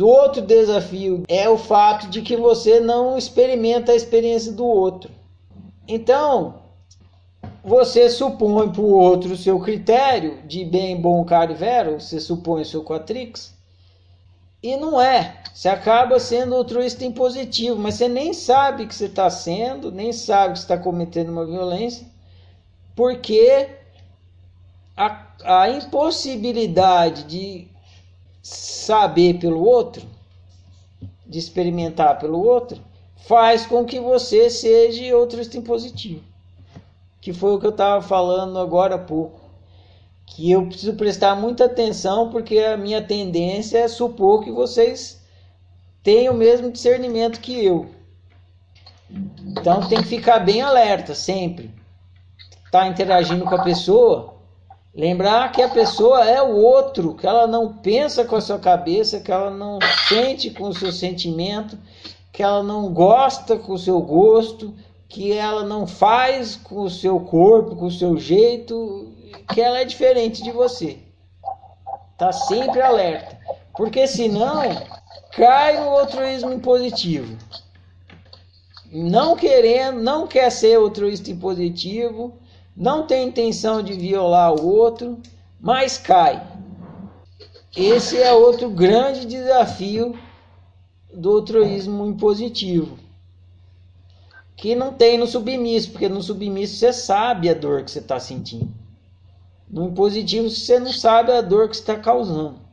O outro desafio é o fato de que você não experimenta a experiência do outro. Então, você supõe para o outro o seu critério de bem, bom, caro e vero, você supõe o seu quatrix, e não é. Você acaba sendo altruísta impositivo, mas você nem sabe que você está sendo, nem sabe que está cometendo uma violência, porque a, a impossibilidade de saber pelo outro, de experimentar pelo outro, faz com que você seja altruísta impositivo. Que foi o que eu estava falando agora há pouco. Que eu preciso prestar muita atenção porque a minha tendência é supor que vocês têm o mesmo discernimento que eu. Então tem que ficar bem alerta sempre. Tá interagindo com a pessoa, Lembrar que a pessoa é o outro, que ela não pensa com a sua cabeça, que ela não sente com o seu sentimento, que ela não gosta com o seu gosto, que ela não faz com o seu corpo, com o seu jeito, que ela é diferente de você. Tá sempre alerta, porque senão cai no altruísmo impositivo. Não querendo, não quer ser altruísta impositivo, não tem intenção de violar o outro, mas cai. Esse é outro grande desafio do altruísmo impositivo. Que não tem no submisso, porque no submisso você sabe a dor que você está sentindo. No impositivo você não sabe a dor que está causando.